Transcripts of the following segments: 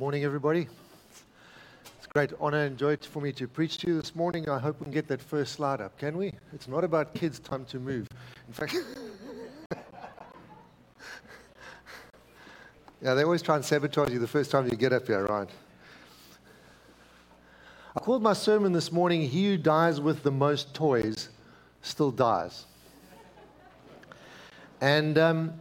Morning, everybody. It's a great honor and joy for me to preach to you this morning. I hope we can get that first slide up. Can we? It's not about kids' time to move. In fact, yeah, they always try and sabotage you the first time you get up here, right? I called my sermon this morning, He Who Dies with the Most Toys Still Dies. And um,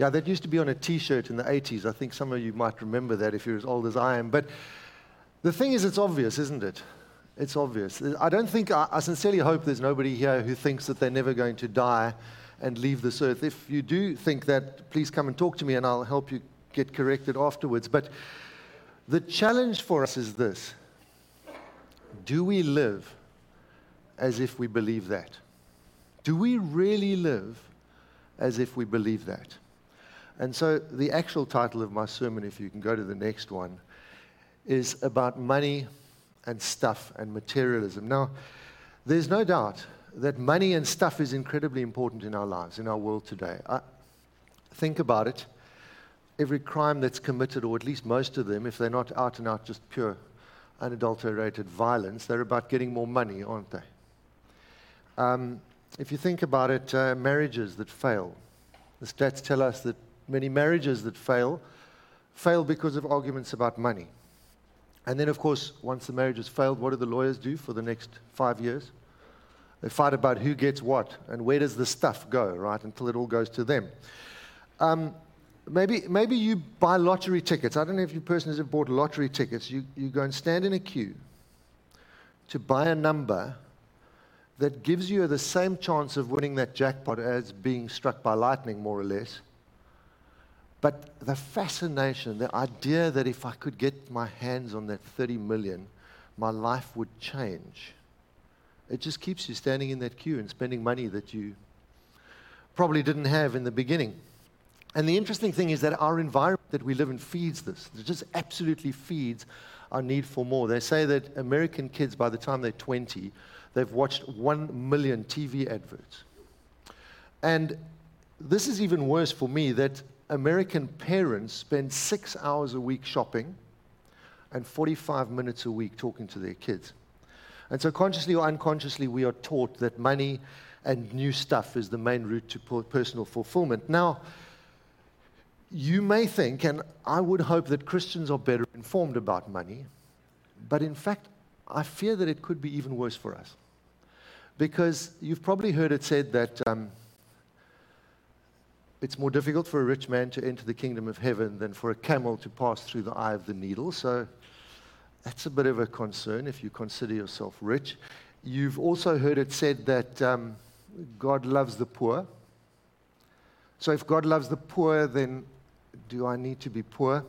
yeah, that used to be on a t shirt in the 80s. I think some of you might remember that if you're as old as I am. But the thing is, it's obvious, isn't it? It's obvious. I don't think, I, I sincerely hope there's nobody here who thinks that they're never going to die and leave this earth. If you do think that, please come and talk to me and I'll help you get corrected afterwards. But the challenge for us is this Do we live as if we believe that? Do we really live as if we believe that? And so, the actual title of my sermon, if you can go to the next one, is about money and stuff and materialism. Now, there's no doubt that money and stuff is incredibly important in our lives, in our world today. I, think about it. Every crime that's committed, or at least most of them, if they're not out and out just pure, unadulterated violence, they're about getting more money, aren't they? Um, if you think about it, uh, marriages that fail, the stats tell us that many marriages that fail fail because of arguments about money. And then, of course, once the marriage has failed, what do the lawyers do for the next five years? They fight about who gets what and where does the stuff go, right, until it all goes to them. Um, maybe, maybe you buy lottery tickets. I don't know if you personally have bought lottery tickets. You, you go and stand in a queue to buy a number that gives you the same chance of winning that jackpot as being struck by lightning, more or less. But the fascination, the idea that if I could get my hands on that 30 million, my life would change. It just keeps you standing in that queue and spending money that you probably didn't have in the beginning. And the interesting thing is that our environment that we live in feeds this. It just absolutely feeds our need for more. They say that American kids, by the time they're 20, they've watched 1 million TV adverts. And this is even worse for me that American parents spend six hours a week shopping and 45 minutes a week talking to their kids. And so, consciously or unconsciously, we are taught that money and new stuff is the main route to personal fulfillment. Now, you may think, and I would hope that Christians are better informed about money, but in fact, I fear that it could be even worse for us. Because you've probably heard it said that um, it's more difficult for a rich man to enter the kingdom of heaven than for a camel to pass through the eye of the needle. So that's a bit of a concern if you consider yourself rich. You've also heard it said that um, God loves the poor. So if God loves the poor, then do I need to be poor?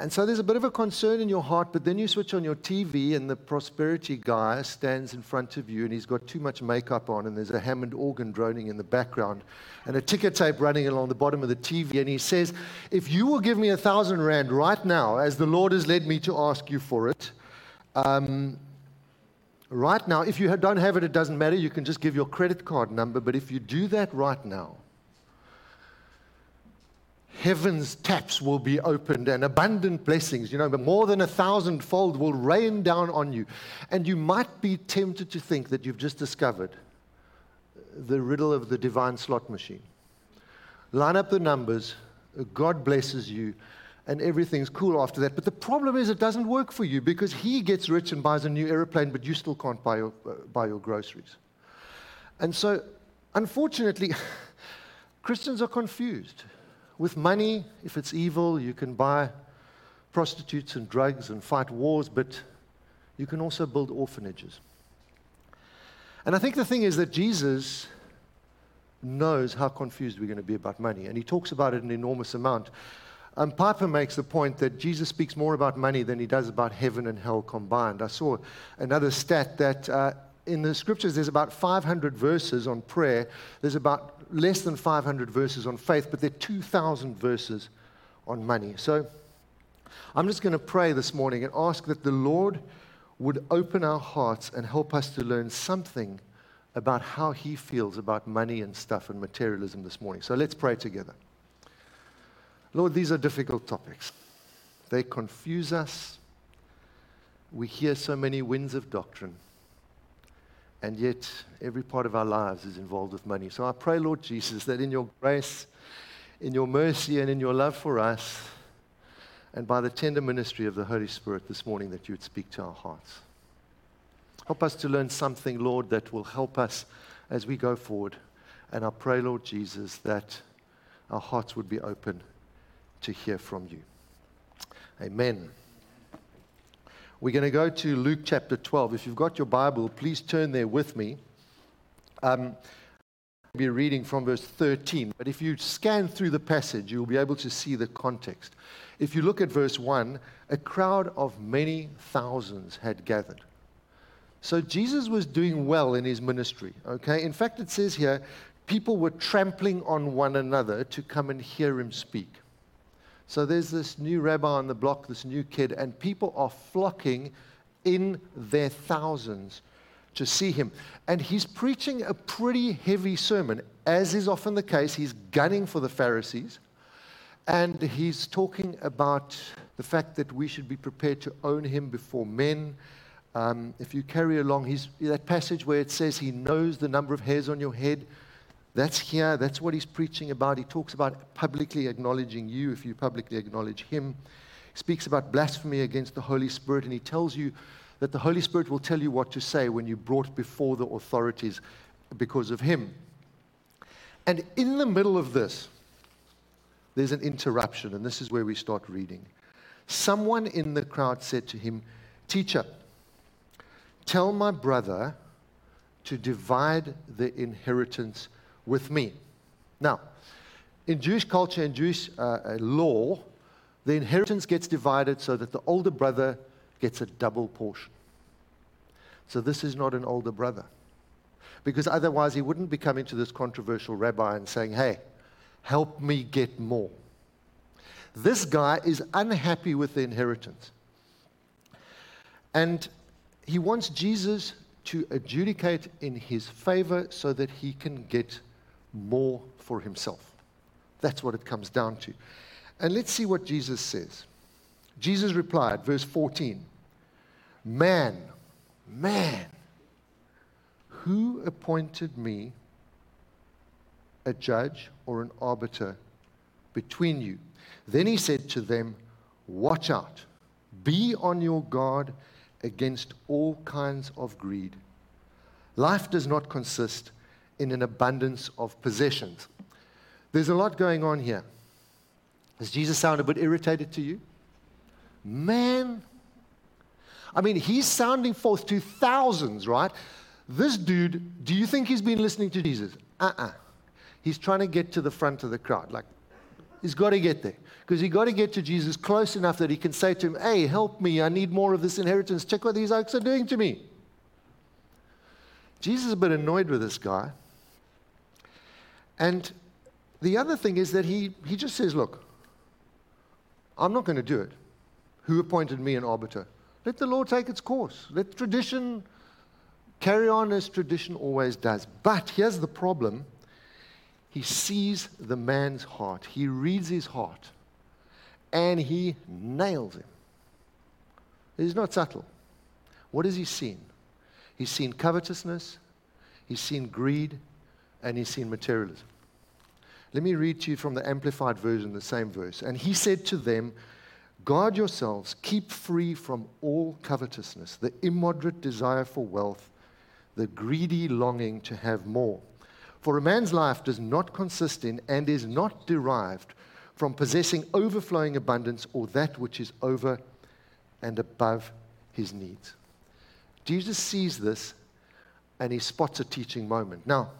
And so there's a bit of a concern in your heart, but then you switch on your TV and the prosperity guy stands in front of you and he's got too much makeup on and there's a Hammond organ droning in the background and a ticker tape running along the bottom of the TV. And he says, If you will give me a thousand rand right now, as the Lord has led me to ask you for it, um, right now, if you don't have it, it doesn't matter. You can just give your credit card number. But if you do that right now, heaven's taps will be opened and abundant blessings, you know, more than a thousandfold will rain down on you. And you might be tempted to think that you've just discovered the riddle of the divine slot machine. Line up the numbers, God blesses you, and everything's cool after that. But the problem is, it doesn't work for you because he gets rich and buys a new aeroplane, but you still can't buy your, uh, buy your groceries. And so, unfortunately, Christians are confused. With money, if it's evil, you can buy prostitutes and drugs and fight wars, but you can also build orphanages. And I think the thing is that Jesus knows how confused we're going to be about money, and he talks about it an enormous amount. And Piper makes the point that Jesus speaks more about money than he does about heaven and hell combined. I saw another stat that uh, in the scriptures there's about 500 verses on prayer. There's about less than 500 verses on faith, but there are 2,000 verses on money. So I'm just going to pray this morning and ask that the Lord would open our hearts and help us to learn something about how He feels about money and stuff and materialism this morning. So let's pray together. Lord, these are difficult topics. They confuse us. We hear so many winds of doctrine. And yet, every part of our lives is involved with money. So I pray, Lord Jesus, that in your grace, in your mercy, and in your love for us, and by the tender ministry of the Holy Spirit this morning, that you would speak to our hearts. Help us to learn something, Lord, that will help us as we go forward. And I pray, Lord Jesus, that our hearts would be open to hear from you. Amen. We're going to go to Luke chapter 12. If you've got your Bible, please turn there with me. Um, I'll be reading from verse 13, but if you scan through the passage, you'll be able to see the context. If you look at verse 1, a crowd of many thousands had gathered. So Jesus was doing well in his ministry, okay? In fact, it says here, people were trampling on one another to come and hear him speak. So there's this new rabbi on the block, this new kid, and people are flocking in their thousands to see him. And he's preaching a pretty heavy sermon. As is often the case, he's gunning for the Pharisees. And he's talking about the fact that we should be prepared to own him before men. Um, if you carry along that passage where it says he knows the number of hairs on your head, that's here. That's what he's preaching about. He talks about publicly acknowledging you if you publicly acknowledge him. He speaks about blasphemy against the Holy Spirit, and he tells you that the Holy Spirit will tell you what to say when you're brought before the authorities because of him. And in the middle of this, there's an interruption, and this is where we start reading. Someone in the crowd said to him, Teacher, tell my brother to divide the inheritance with me. Now, in Jewish culture and Jewish uh, uh, law, the inheritance gets divided so that the older brother gets a double portion. So this is not an older brother. Because otherwise, he wouldn't be coming to this controversial rabbi and saying, Hey, help me get more. This guy is unhappy with the inheritance. And he wants Jesus to adjudicate in his favor so that he can get more for himself. That's what it comes down to. And let's see what Jesus says. Jesus replied, verse 14 Man, man, who appointed me a judge or an arbiter between you? Then he said to them, Watch out, be on your guard against all kinds of greed. Life does not consist in an abundance of possessions. There's a lot going on here. Does Jesus sound a bit irritated to you? Man, I mean, he's sounding forth to thousands, right? This dude, do you think he's been listening to Jesus? Uh uh-uh. uh He's trying to get to the front of the crowd. Like, he's got to get there. Because he's got to get to Jesus close enough that he can say to him, Hey, help me. I need more of this inheritance. Check what these oaks are doing to me. Jesus is a bit annoyed with this guy. And the other thing is that he, he just says, Look, I'm not going to do it. Who appointed me an arbiter? Let the law take its course. Let tradition carry on as tradition always does. But here's the problem he sees the man's heart, he reads his heart, and he nails him. He's not subtle. What has he seen? He's seen covetousness, he's seen greed, and he's seen materialism. Let me read to you from the Amplified Version, the same verse. And he said to them, Guard yourselves, keep free from all covetousness, the immoderate desire for wealth, the greedy longing to have more. For a man's life does not consist in and is not derived from possessing overflowing abundance or that which is over and above his needs. Jesus sees this and he spots a teaching moment. Now,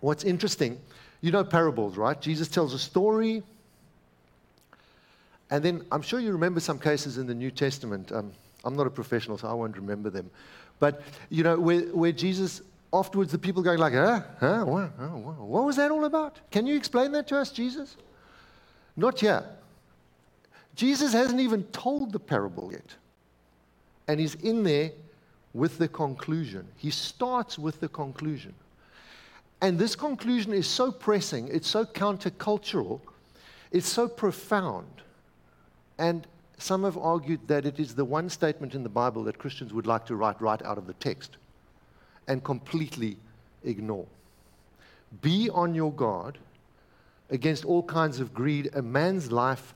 what's interesting you know parables, right? Jesus tells a story. And then I'm sure you remember some cases in the New Testament. Um, I'm not a professional, so I won't remember them. But, you know, where, where Jesus, afterwards, the people going like, huh? Huh? What, what was that all about? Can you explain that to us, Jesus? Not yet. Jesus hasn't even told the parable yet. And he's in there with the conclusion. He starts with the conclusion. And this conclusion is so pressing, it's so countercultural, It's so profound. And some have argued that it is the one statement in the Bible that Christians would like to write right out of the text and completely ignore. Be on your guard against all kinds of greed. A man's life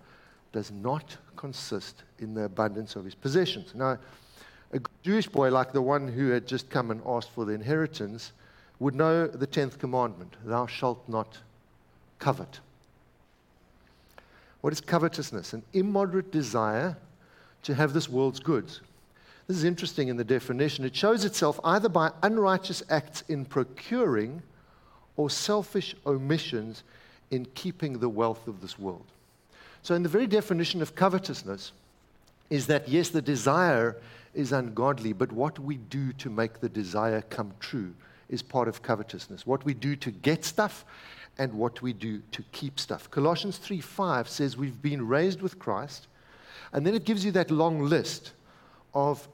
does not consist in the abundance of his possessions. Now, a Jewish boy like the one who had just come and asked for the inheritance would know the 10th commandment Thou shalt not covet. What is covetousness? An immoderate desire to have this world's goods. This is interesting in the definition. It shows itself either by unrighteous acts in procuring or selfish omissions in keeping the wealth of this world. So, in the very definition of covetousness, is that yes, the desire is ungodly, but what we do to make the desire come true is part of covetousness. What we do to get stuff and what we do to keep stuff. Colossians 3 5 says we've been raised with Christ, and then it gives you that long list of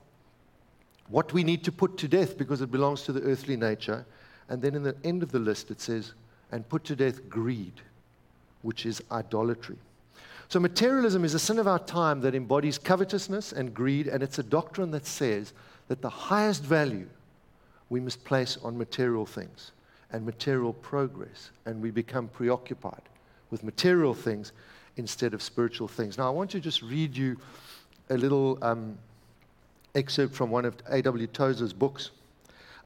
what we need to put to death because it belongs to the earthly nature. And then in the end of the list, it says, and put to death greed, which is idolatry. So, materialism is a sin of our time that embodies covetousness and greed, and it's a doctrine that says that the highest value we must place on material things and material progress, and we become preoccupied with material things instead of spiritual things. Now, I want to just read you a little um, excerpt from one of A.W. Tozer's books.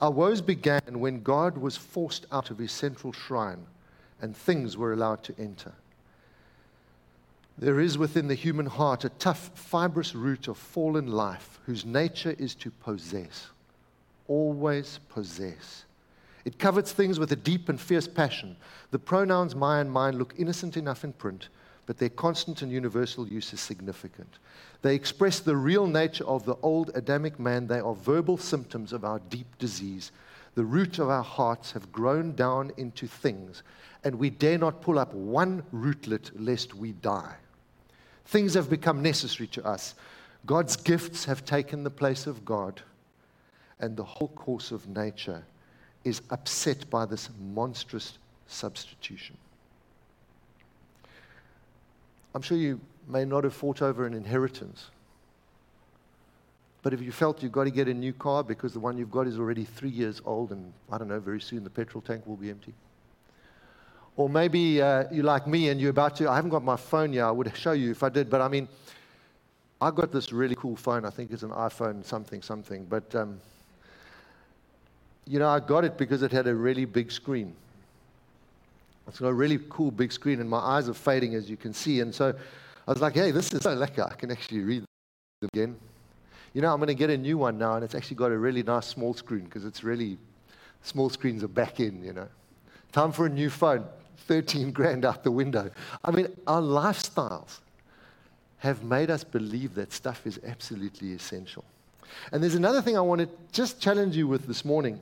Our woes began when God was forced out of his central shrine and things were allowed to enter. There is within the human heart a tough, fibrous root of fallen life whose nature is to possess, always possess. It covets things with a deep and fierce passion. The pronouns my and mine look innocent enough in print, but their constant and universal use is significant. They express the real nature of the old Adamic man. They are verbal symptoms of our deep disease. The root of our hearts have grown down into things, and we dare not pull up one rootlet lest we die. Things have become necessary to us. God's gifts have taken the place of God, and the whole course of nature is upset by this monstrous substitution. I'm sure you may not have fought over an inheritance. But if you felt you've got to get a new car because the one you've got is already three years old and I don't know, very soon the petrol tank will be empty. Or maybe uh, you're like me and you're about to, I haven't got my phone yet, I would show you if I did, but I mean, I got this really cool phone. I think it's an iPhone something, something. But um, you know, I got it because it had a really big screen. It's got a really cool big screen, and my eyes are fading, as you can see. And so I was like, hey, this is so lekker. I can actually read them again. You know, I'm going to get a new one now, and it's actually got a really nice small screen because it's really, small screens are back in, you know. Time for a new phone, 13 grand out the window. I mean, our lifestyles have made us believe that stuff is absolutely essential. And there's another thing I want to just challenge you with this morning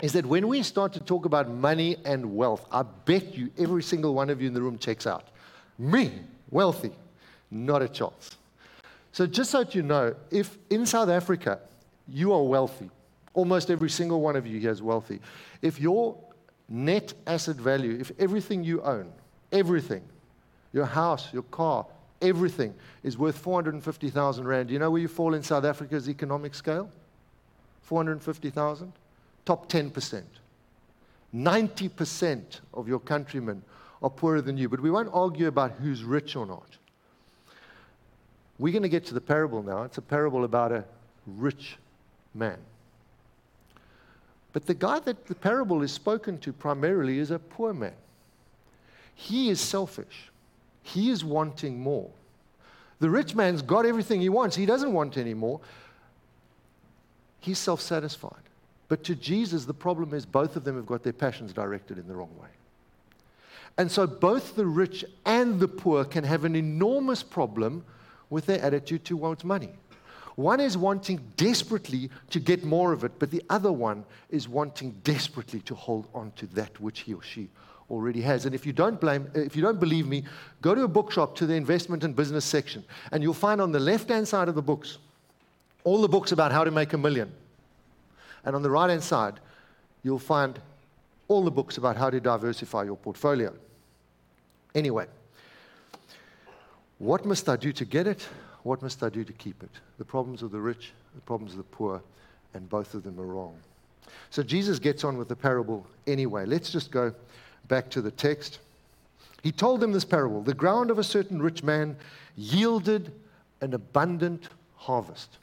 is that when we start to talk about money and wealth, I bet you every single one of you in the room checks out. Me, wealthy, not a chance. So, just so you know, if in South Africa you are wealthy, almost every single one of you here is wealthy, if your net asset value, if everything you own, everything, your house, your car, everything is worth 450,000 Rand, do you know where you fall in South Africa's economic scale? 450,000? Top 10%. 90% of your countrymen are poorer than you, but we won't argue about who's rich or not. We're going to get to the parable now. It's a parable about a rich man. But the guy that the parable is spoken to primarily is a poor man. He is selfish. He is wanting more. The rich man's got everything he wants. He doesn't want any more. He's self satisfied. But to Jesus, the problem is both of them have got their passions directed in the wrong way. And so both the rich and the poor can have an enormous problem with their attitude towards money. One is wanting desperately to get more of it, but the other one is wanting desperately to hold on to that which he or she already has. And if you don't blame, if you don't believe me, go to a bookshop to the investment and business section, and you'll find on the left-hand side of the books all the books about how to make a million. And on the right hand side, you'll find all the books about how to diversify your portfolio. Anyway, What must I do to get it? What must I do to keep it? The problems of the rich, the problems of the poor, and both of them are wrong. So Jesus gets on with the parable anyway. Let's just go back to the text. He told them this parable The ground of a certain rich man yielded an abundant harvest.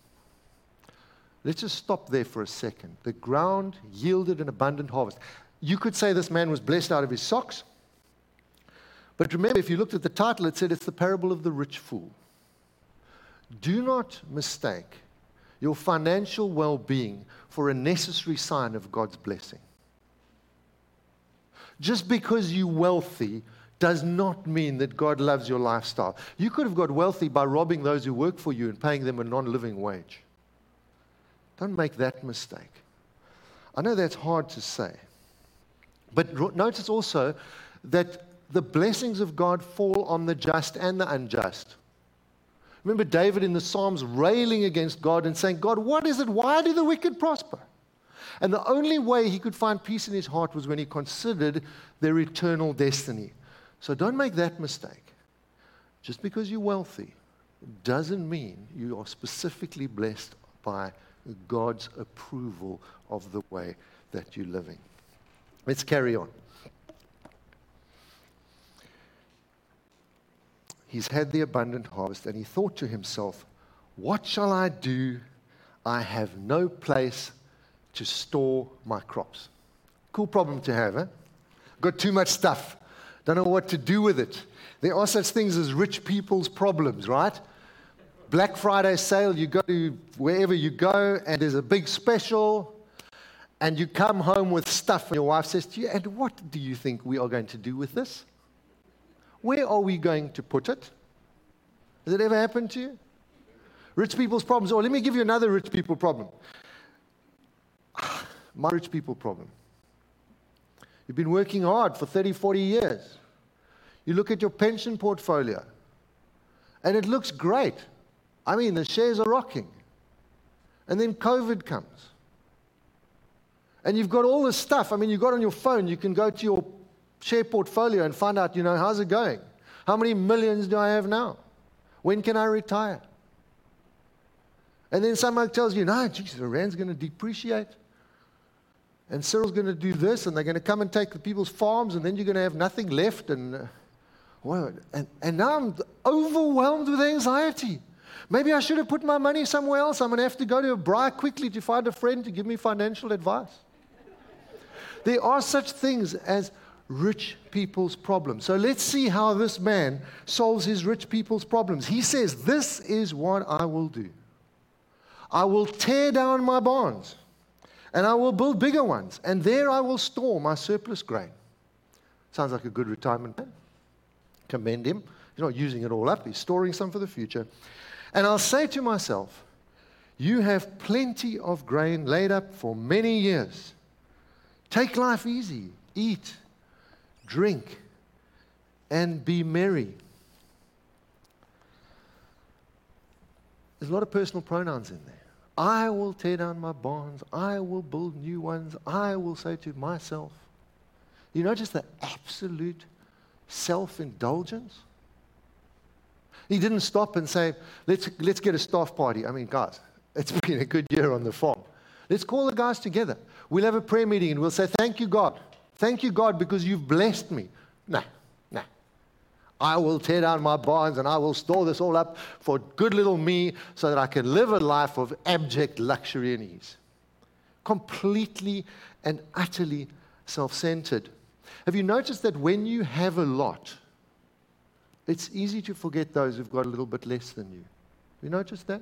Let's just stop there for a second. The ground yielded an abundant harvest. You could say this man was blessed out of his socks. But remember, if you looked at the title, it said it's the parable of the rich fool. Do not mistake your financial well being for a necessary sign of God's blessing. Just because you're wealthy does not mean that God loves your lifestyle. You could have got wealthy by robbing those who work for you and paying them a non living wage. Don't make that mistake. I know that's hard to say. But notice also that the blessings of God fall on the just and the unjust. Remember David in the Psalms railing against God and saying, God, what is it? Why do the wicked prosper? And the only way he could find peace in his heart was when he considered their eternal destiny. So don't make that mistake. Just because you're wealthy doesn't mean you are specifically blessed by God's approval of the way that you're living. Let's carry on. He's had the abundant harvest, and he thought to himself, What shall I do? I have no place to store my crops. Cool problem to have, eh? Got too much stuff. Don't know what to do with it. There are such things as rich people's problems, right? Black Friday sale, you go to wherever you go, and there's a big special, and you come home with stuff, and your wife says to you, And what do you think we are going to do with this? Where are we going to put it? Has it ever happened to you? Rich people's problems. Or let me give you another rich people problem. My rich people problem. You've been working hard for 30, 40 years. You look at your pension portfolio, and it looks great. I mean, the shares are rocking. And then COVID comes. And you've got all this stuff. I mean, you've got on your phone, you can go to your share portfolio and find out, you know, how's it going? How many millions do I have now? When can I retire? And then someone tells you, no, geez, the rand's going to depreciate. And Cyril's going to do this, and they're going to come and take the people's farms, and then you're going to have nothing left. And, uh, and, and now I'm overwhelmed with anxiety. Maybe I should have put my money somewhere else. I'm going to have to go to a braai quickly to find a friend to give me financial advice. there are such things as rich people's problems. So let's see how this man solves his rich people's problems. He says, This is what I will do I will tear down my barns, and I will build bigger ones, and there I will store my surplus grain. Sounds like a good retirement plan. Commend him. He's not using it all up, he's storing some for the future. And I'll say to myself, You have plenty of grain laid up for many years. Take life easy, eat drink, and be merry. There's a lot of personal pronouns in there. I will tear down my barns. I will build new ones. I will say to myself. You notice the absolute self indulgence? He didn't stop and say, let's, let's get a staff party. I mean, guys, it's been a good year on the farm. Let's call the guys together. We'll have a prayer meeting and we'll say, Thank you, God. Thank you, God, because you've blessed me. No, no. I will tear down my barns and I will store this all up for good little me so that I can live a life of abject luxury and ease. Completely and utterly self centered. Have you noticed that when you have a lot, it's easy to forget those who've got a little bit less than you? Have you noticed that?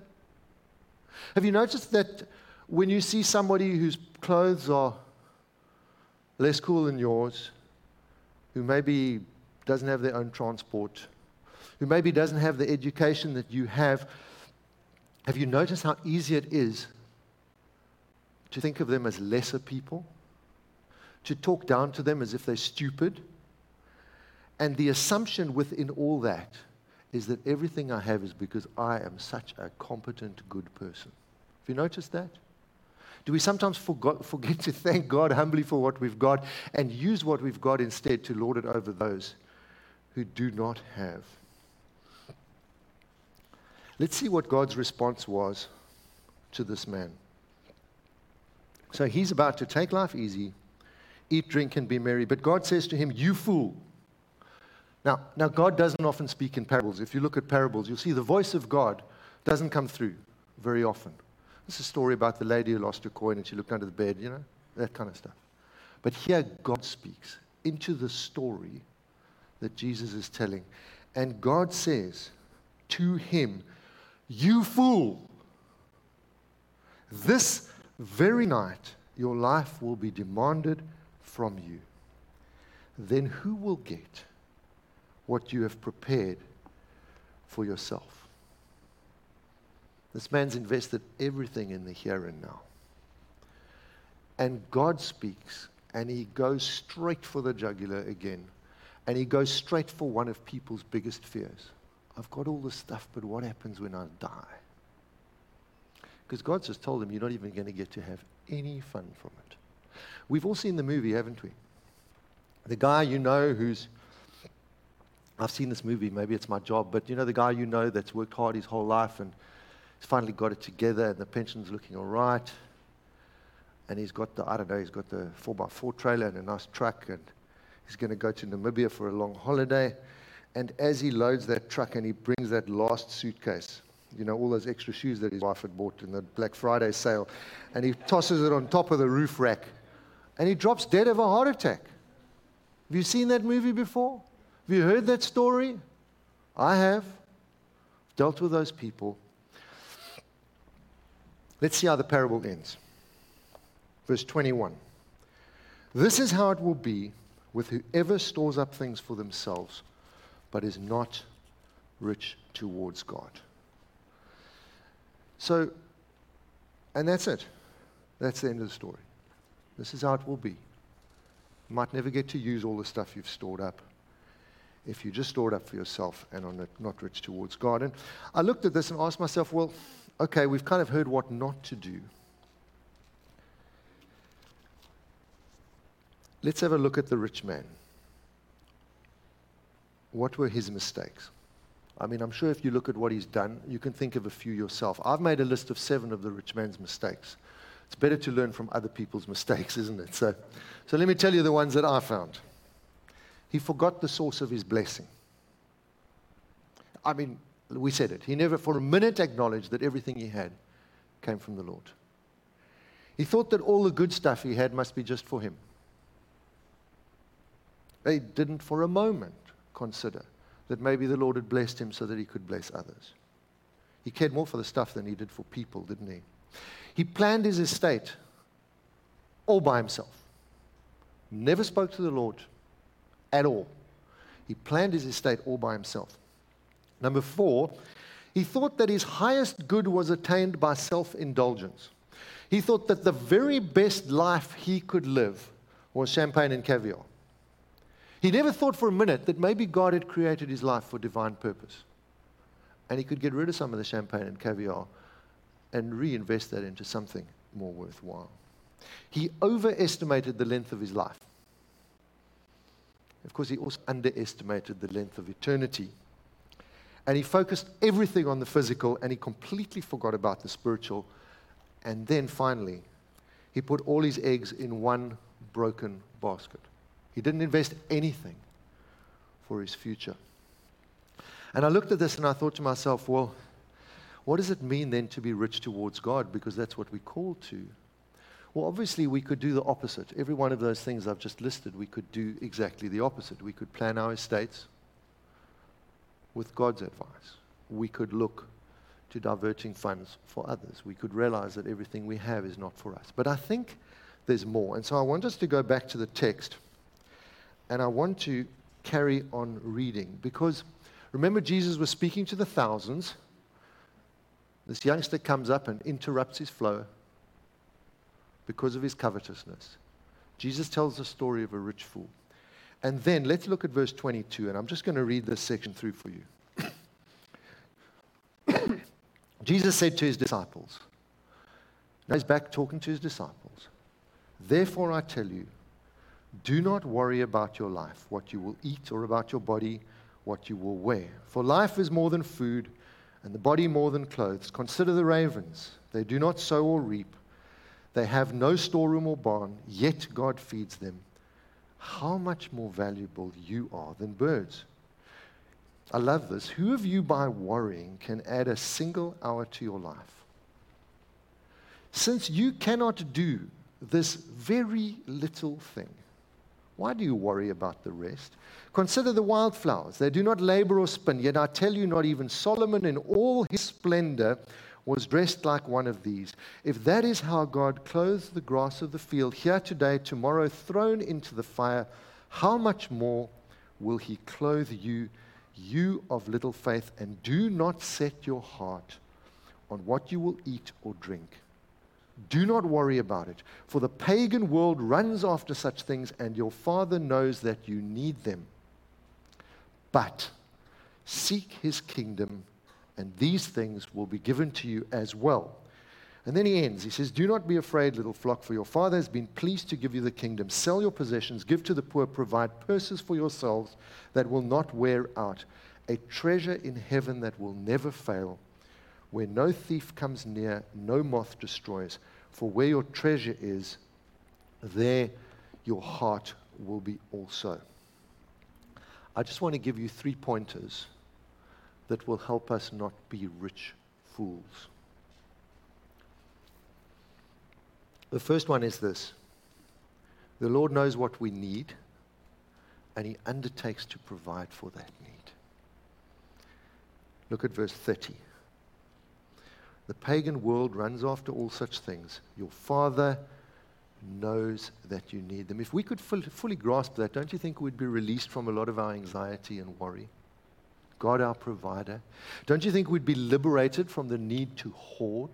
Have you noticed that when you see somebody whose clothes are less cool than yours, who maybe doesn't have their own transport, who maybe doesn't have the education that you have, have you noticed how easy it is to think of them as lesser people? To talk down to them as if they're stupid? And the assumption within all that is that everything I have is because I am such a competent, good person. Have you noticed that? Do we sometimes forgot, forget to thank God humbly for what we've got and use what we've got instead to lord it over those who do not have? Let's see what God's response was to this man. So he's about to take life easy, eat, drink, and be merry. But God says to him, You fool. Now, now, God doesn't often speak in parables. If you look at parables, you'll see the voice of God doesn't come through very often. This is a story about the lady who lost her coin and she looked under the bed, you know, that kind of stuff. But here, God speaks into the story that Jesus is telling. And God says to him, You fool, this very night your life will be demanded from you. Then who will get what you have prepared for yourself? This man's invested everything in the here and now. And God speaks, and he goes straight for the jugular again. And he goes straight for one of people's biggest fears. I've got all this stuff, but what happens when I die? Because God's just told him, You're not even going to get to have any fun from it. We've all seen the movie, haven't we? The guy you know who's, I've seen this movie, maybe it's my job, but you know the guy you know that's worked hard his whole life and he's finally got it together and the pension's looking all right. And he's got the, I don't know, he's got the 4x4 trailer and a nice truck and he's going to go to Namibia for a long holiday. And as he loads that truck and he brings that last suitcase, you know, all those extra shoes that his wife had bought in the Black Friday sale, and he tosses it on top of the roof rack, and he drops dead of a heart attack. Have you seen that movie before? Have you heard that story? I have. Dealt with those people. Let's see how the parable ends. Verse 21. This is how it will be with whoever stores up things for themselves, but is not rich towards God. So, and that's it. That's the end of the story. This is how it will be. You might never get to use all the stuff you've stored up if you just store it up for yourself and are not rich towards God. And I looked at this and asked myself, well, okay, we've kind of heard what not to do. Let's have a look at the rich man. What were his mistakes? I mean, I'm sure if you look at what he's done, you can think of a few yourself. I've made a list of seven of the rich man's mistakes. It's better to learn from other people's mistakes, isn't it? So, so let me tell you the ones that I found. He forgot the source of his blessing. I mean, we said it. He never for a minute acknowledged that everything he had came from the Lord. He thought that all the good stuff he had must be just for him. They didn't for a moment consider that maybe the Lord had blessed him so that he could bless others. He cared more for the stuff than he did for people, didn't he? He planned his estate all by himself. Never spoke to the Lord at all. He planned his estate all by himself. Number four, he thought that his highest good was attained by self indulgence. He thought that the very best life he could live was champagne and caviar. He never thought for a minute that maybe God had created his life for divine purpose. And he could get rid of some of the champagne and caviar and reinvest that into something more worthwhile. He overestimated the length of his life. Of course, he also underestimated the length of eternity. And he focused everything on the physical and he completely forgot about the spiritual. And then finally, he put all his eggs in one broken basket. He didn't invest anything for his future. And I looked at this and I thought to myself, well, what does it mean then to be rich towards God? Because that's what we're called to. Well, obviously, we could do the opposite. Every one of those things I've just listed, we could do exactly the opposite. We could plan our estates with God's advice. We could look to diverting funds for others. We could realize that everything we have is not for us. But I think there's more. And so I want us to go back to the text and I want to carry on reading because remember, Jesus was speaking to the thousands. This youngster comes up and interrupts his flow because of his covetousness. Jesus tells the story of a rich fool. And then let's look at verse 22, and I'm just going to read this section through for you. Jesus said to his disciples, now he's back talking to his disciples, Therefore I tell you, do not worry about your life, what you will eat, or about your body, what you will wear. For life is more than food, and the body more than clothes. Consider the ravens. They do not sow or reap, they have no storeroom or barn, yet God feeds them. How much more valuable you are than birds. I love this. Who of you, by worrying, can add a single hour to your life? Since you cannot do this very little thing, why do you worry about the rest? Consider the wildflowers. They do not labor or spin, yet I tell you, not even Solomon in all his splendor was dressed like one of these. If that is how God clothes the grass of the field, here today, tomorrow thrown into the fire, how much more will he clothe you, you of little faith? And do not set your heart on what you will eat or drink. Do not worry about it, for the pagan world runs after such things, and your Father knows that you need them. But seek his kingdom, and these things will be given to you as well. And then he ends. He says, Do not be afraid, little flock, for your Father has been pleased to give you the kingdom. Sell your possessions, give to the poor, provide purses for yourselves that will not wear out, a treasure in heaven that will never fail, where no thief comes near, no moth destroys. For where your treasure is, there your heart will be also. I just want to give you three pointers that will help us not be rich fools. The first one is this the Lord knows what we need, and He undertakes to provide for that need. Look at verse 30. The pagan world runs after all such things. Your Father knows that you need them. If we could fully, grasp that, don't you think we'd be released from a lot of our anxiety and worry? God, our provider. Don't you think we'd be liberated from the need to hoard?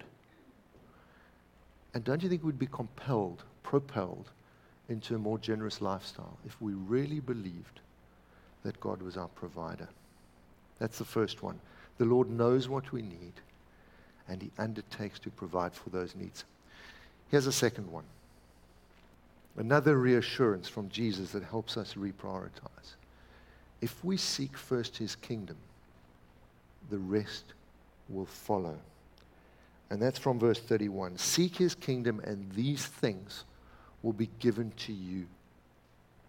And don't you think we'd be compelled, propelled into a more generous lifestyle if we really believed that God was our provider? That's the first one. The Lord knows what we need, and He undertakes to provide for those needs. Here's a second one. Another reassurance from Jesus that helps us reprioritize. If we seek first his kingdom, the rest will follow. And that's from verse 31. Seek his kingdom, and these things will be given to you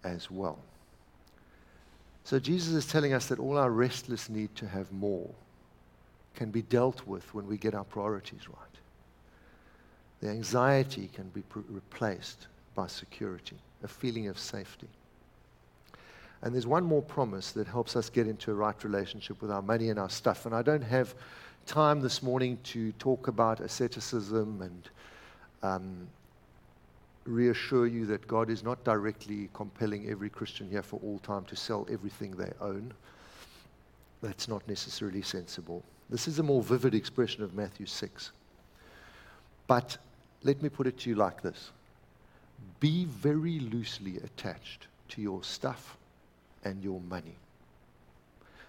as well. So Jesus is telling us that all our restless need to have more can be dealt with when we get our priorities right. The anxiety can be pr- replaced by security, a feeling of safety. And there's one more promise that helps us get into a right relationship with our money and our stuff. And I don't have time this morning to talk about asceticism and um, reassure you that God is not directly compelling every Christian here for all time to sell everything they own. That's not necessarily sensible. This is a more vivid expression of Matthew 6. But let me put it to you like this be very loosely attached to your stuff and your money.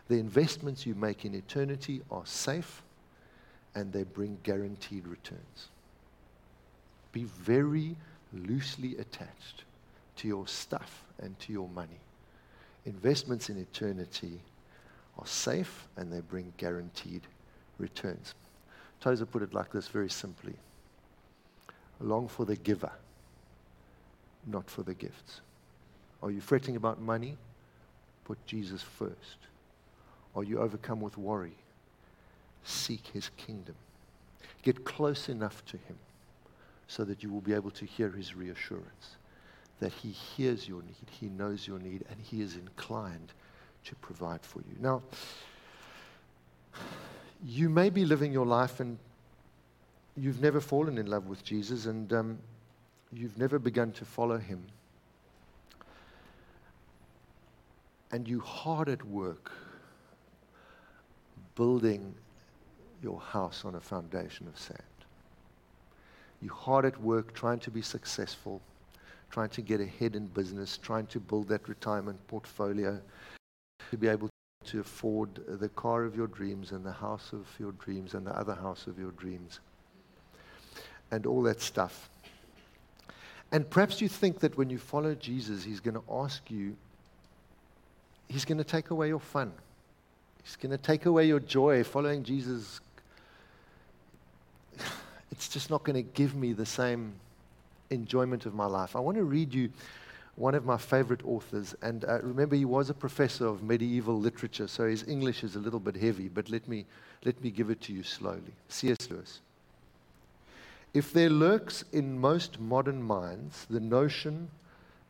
The investments you make in eternity are safe and they bring guaranteed returns. Be very loosely attached to your stuff and to your money. Investments in eternity are safe and they bring guaranteed returns. Tozer put it like this very simply long for the giver not for the gifts. Are you fretting about money? Put Jesus first. Are you overcome with worry? Seek his kingdom. Get close enough to him so that you will be able to hear his reassurance that he hears your need, he knows your need, and he is inclined to provide for you. Now, you may be living your life and you've never fallen in love with Jesus, and um, you've never begun to follow him, and you hard at work building your house on a foundation of sand. You hard at work trying to be successful, trying to get ahead in business, trying to build that retirement portfolio, to be able to afford the car of your dreams and the house of your dreams and the other house of your dreams and all that stuff. And perhaps you think that when you follow Jesus, he's going to ask you, he's going to take away your fun. He's going to take away your joy. Following Jesus, it's just not going to give me the same enjoyment of my life. I want to read you one of my favorite authors. And uh, remember, he was a professor of medieval literature, so his English is a little bit heavy, but let me, let me give it to you slowly. C.S. Lewis. If there lurks in most modern minds the notion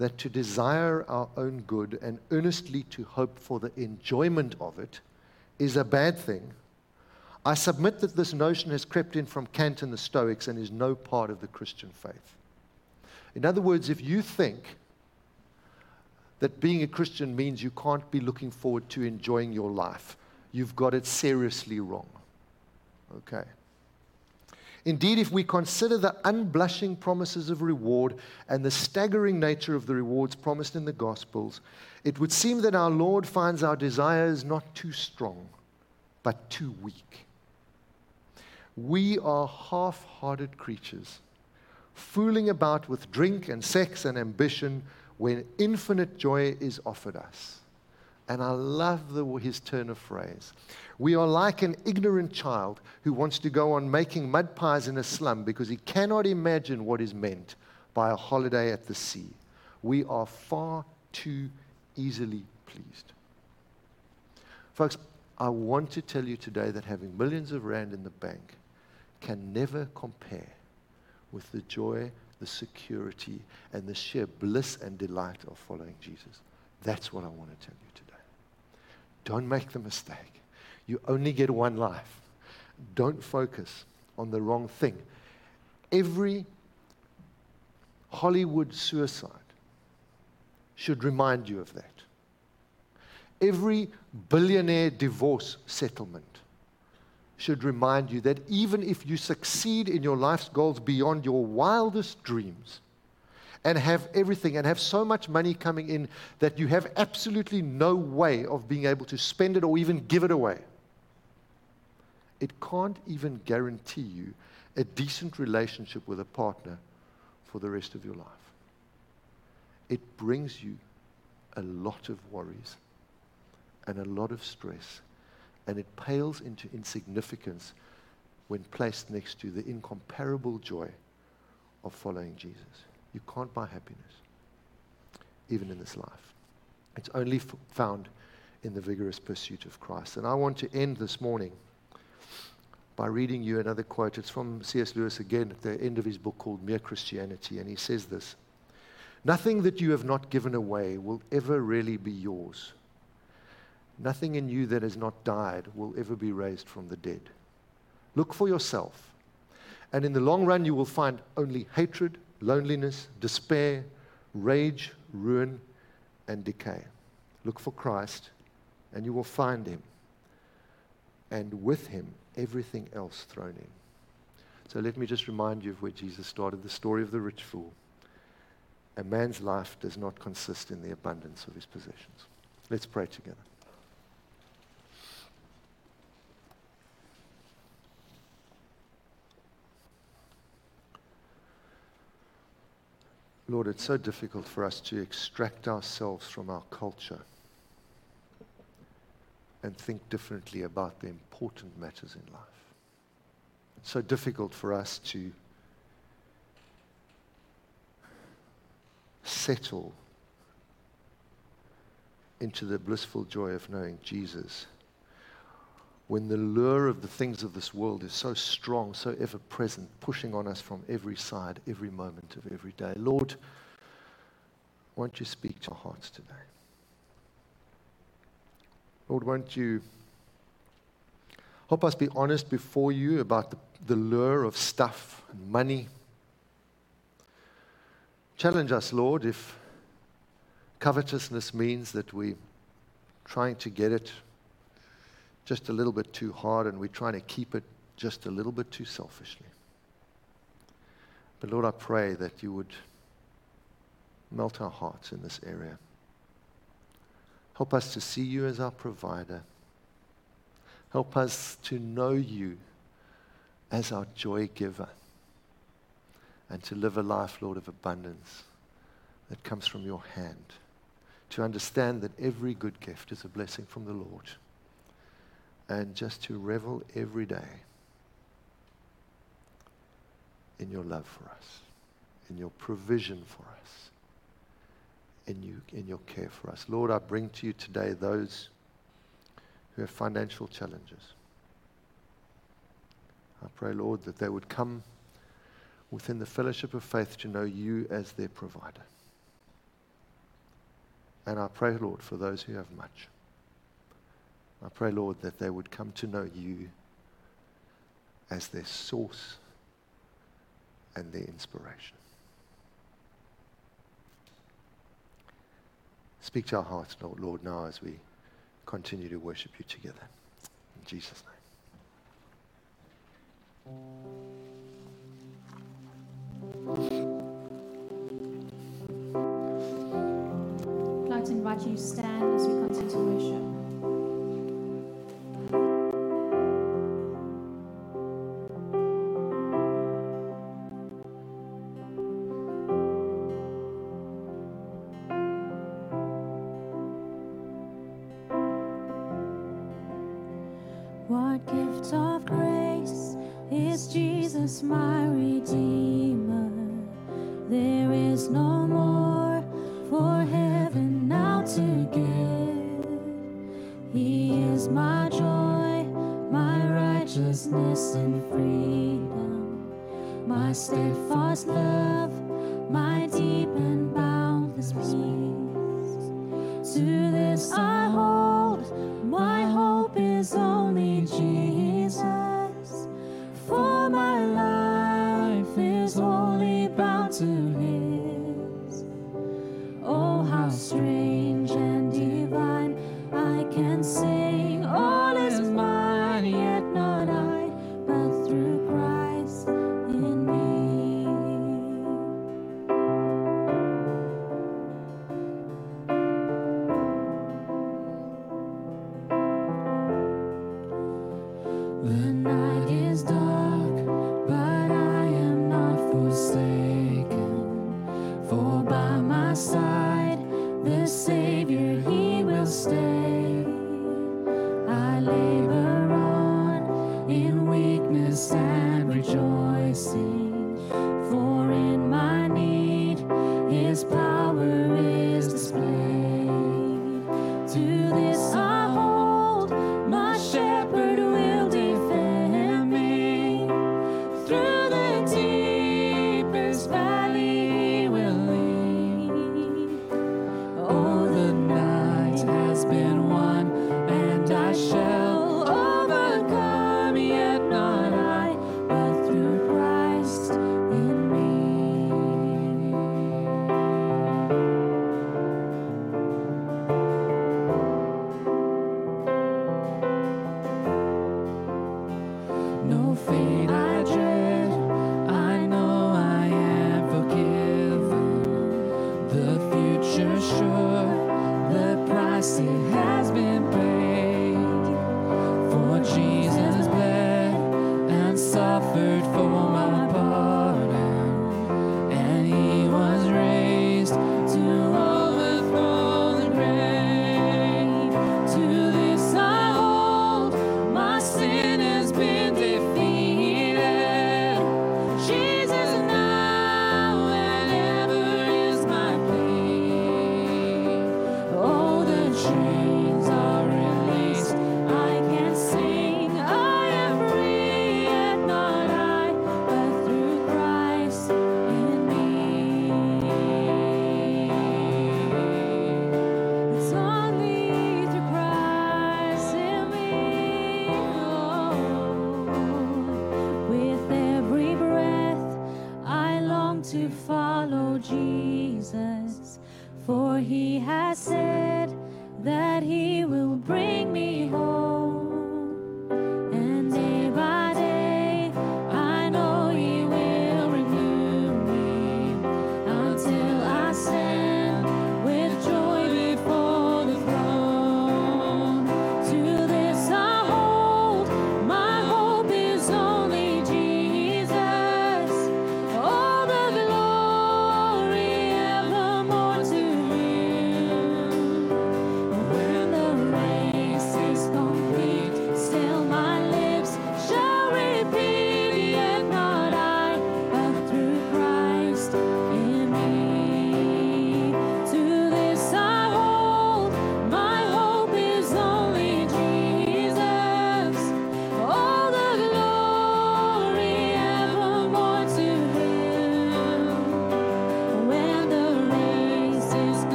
that to desire our own good and earnestly to hope for the enjoyment of it is a bad thing, I submit that this notion has crept in from Kant and the Stoics and is no part of the Christian faith. In other words, if you think that being a Christian means you can't be looking forward to enjoying your life, you've got it seriously wrong. Okay. Indeed, if we consider the unblushing promises of reward and the staggering nature of the rewards promised in the Gospels, it would seem that our Lord finds our desires not too strong, but too weak. We are half hearted creatures, fooling about with drink and sex and ambition when infinite joy is offered us. And I love the, his turn of phrase. We are like an ignorant child who wants to go on making mud pies in a slum because he cannot imagine what is meant by a holiday at the sea. We are far too easily pleased. Folks, I want to tell you today that having millions of rand in the bank can never compare with the joy, the security, and the sheer bliss and delight of following Jesus. That's what I want to tell you today. Don't make the mistake. You only get one life. Don't focus on the wrong thing. Every Hollywood suicide should remind you of that. Every billionaire divorce settlement should remind you that even if you succeed in your life's goals beyond your wildest dreams, and have everything and have so much money coming in that you have absolutely no way of being able to spend it or even give it away. It can't even guarantee you a decent relationship with a partner for the rest of your life. It brings you a lot of worries and a lot of stress, and it pales into insignificance when placed next to the incomparable joy of following Jesus. You can't buy happiness, even in this life. It's only f- found in the vigorous pursuit of Christ. And I want to end this morning by reading you another quote. It's from C.S. Lewis again at the end of his book called Mere Christianity. And he says this Nothing that you have not given away will ever really be yours. Nothing in you that has not died will ever be raised from the dead. Look for yourself. And in the long run, you will find only hatred, loneliness, despair, rage, ruin, and decay. Look for Christ, and you will find him. And with him, everything else thrown in. So let me just remind you of where Jesus started the story of the rich fool. A man's life does not consist in the abundance of his possessions. Let's pray together. Lord, it's so difficult for us to extract ourselves from our culture and think differently about the important matters in life. It's so difficult for us to settle into the blissful joy of knowing Jesus when the lure of the things of this world is so strong, so ever present, pushing on us from every side, every moment of every day. Lord, won't you speak to our hearts today? Lord, won't you help us be honest before you about the, the lure of stuff and money? Challenge us, Lord, if covetousness means that we're trying to get it just a little bit too hard and we're trying to keep it just a little bit too selfishly. But Lord, I pray that you would melt our hearts in this area. Help us to see you as our provider. Help us to know you as our joy giver and to live a life, Lord, of abundance that comes from your hand. To understand that every good gift is a blessing from the Lord and just to revel every day in your love for us, in your provision for us, in, you, in your care for us. Lord, I bring to you today those who have financial challenges. I pray, Lord, that they would come within the fellowship of faith to know you as their provider. And I pray, Lord, for those who have much. I pray, Lord, that they would come to know you as their source and their inspiration. Speak to our hearts, Lord, now as we continue to worship you together. In Jesus' name. I'd like to invite you to stand as we continue to worship.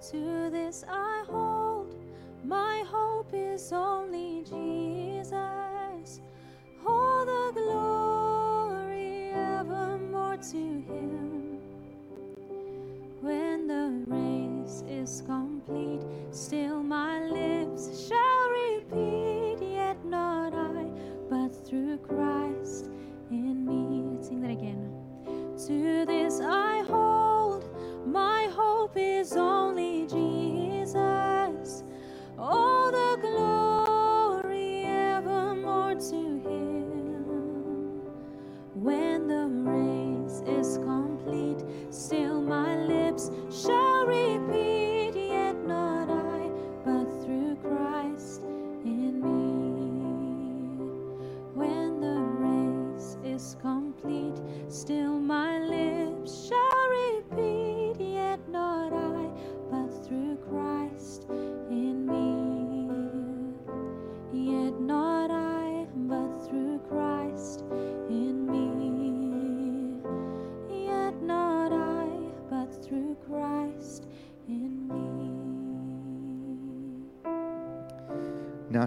To this I hold.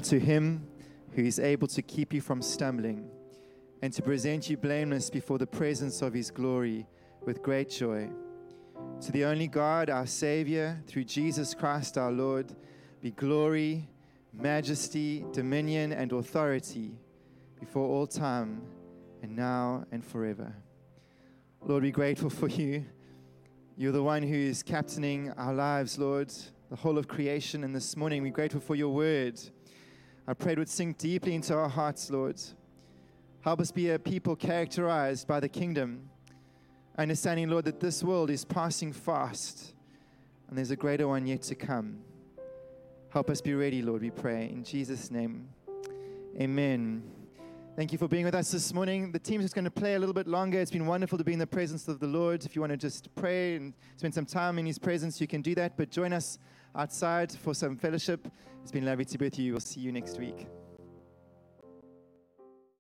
To him who is able to keep you from stumbling and to present you blameless before the presence of his glory with great joy, to the only God, our Savior, through Jesus Christ our Lord, be glory, majesty, dominion, and authority before all time and now and forever. Lord, we're grateful for you. You're the one who is captaining our lives, Lord, the whole of creation. And this morning, we're grateful for your word. I pray it would sink deeply into our hearts, Lord. Help us be a people characterized by the kingdom, understanding, Lord, that this world is passing fast and there's a greater one yet to come. Help us be ready, Lord, we pray. In Jesus' name, amen. Thank you for being with us this morning. The team's just going to play a little bit longer. It's been wonderful to be in the presence of the Lord. If you want to just pray and spend some time in His presence, you can do that. But join us outside for some fellowship. It's been lovely to be with you. We'll see you next week.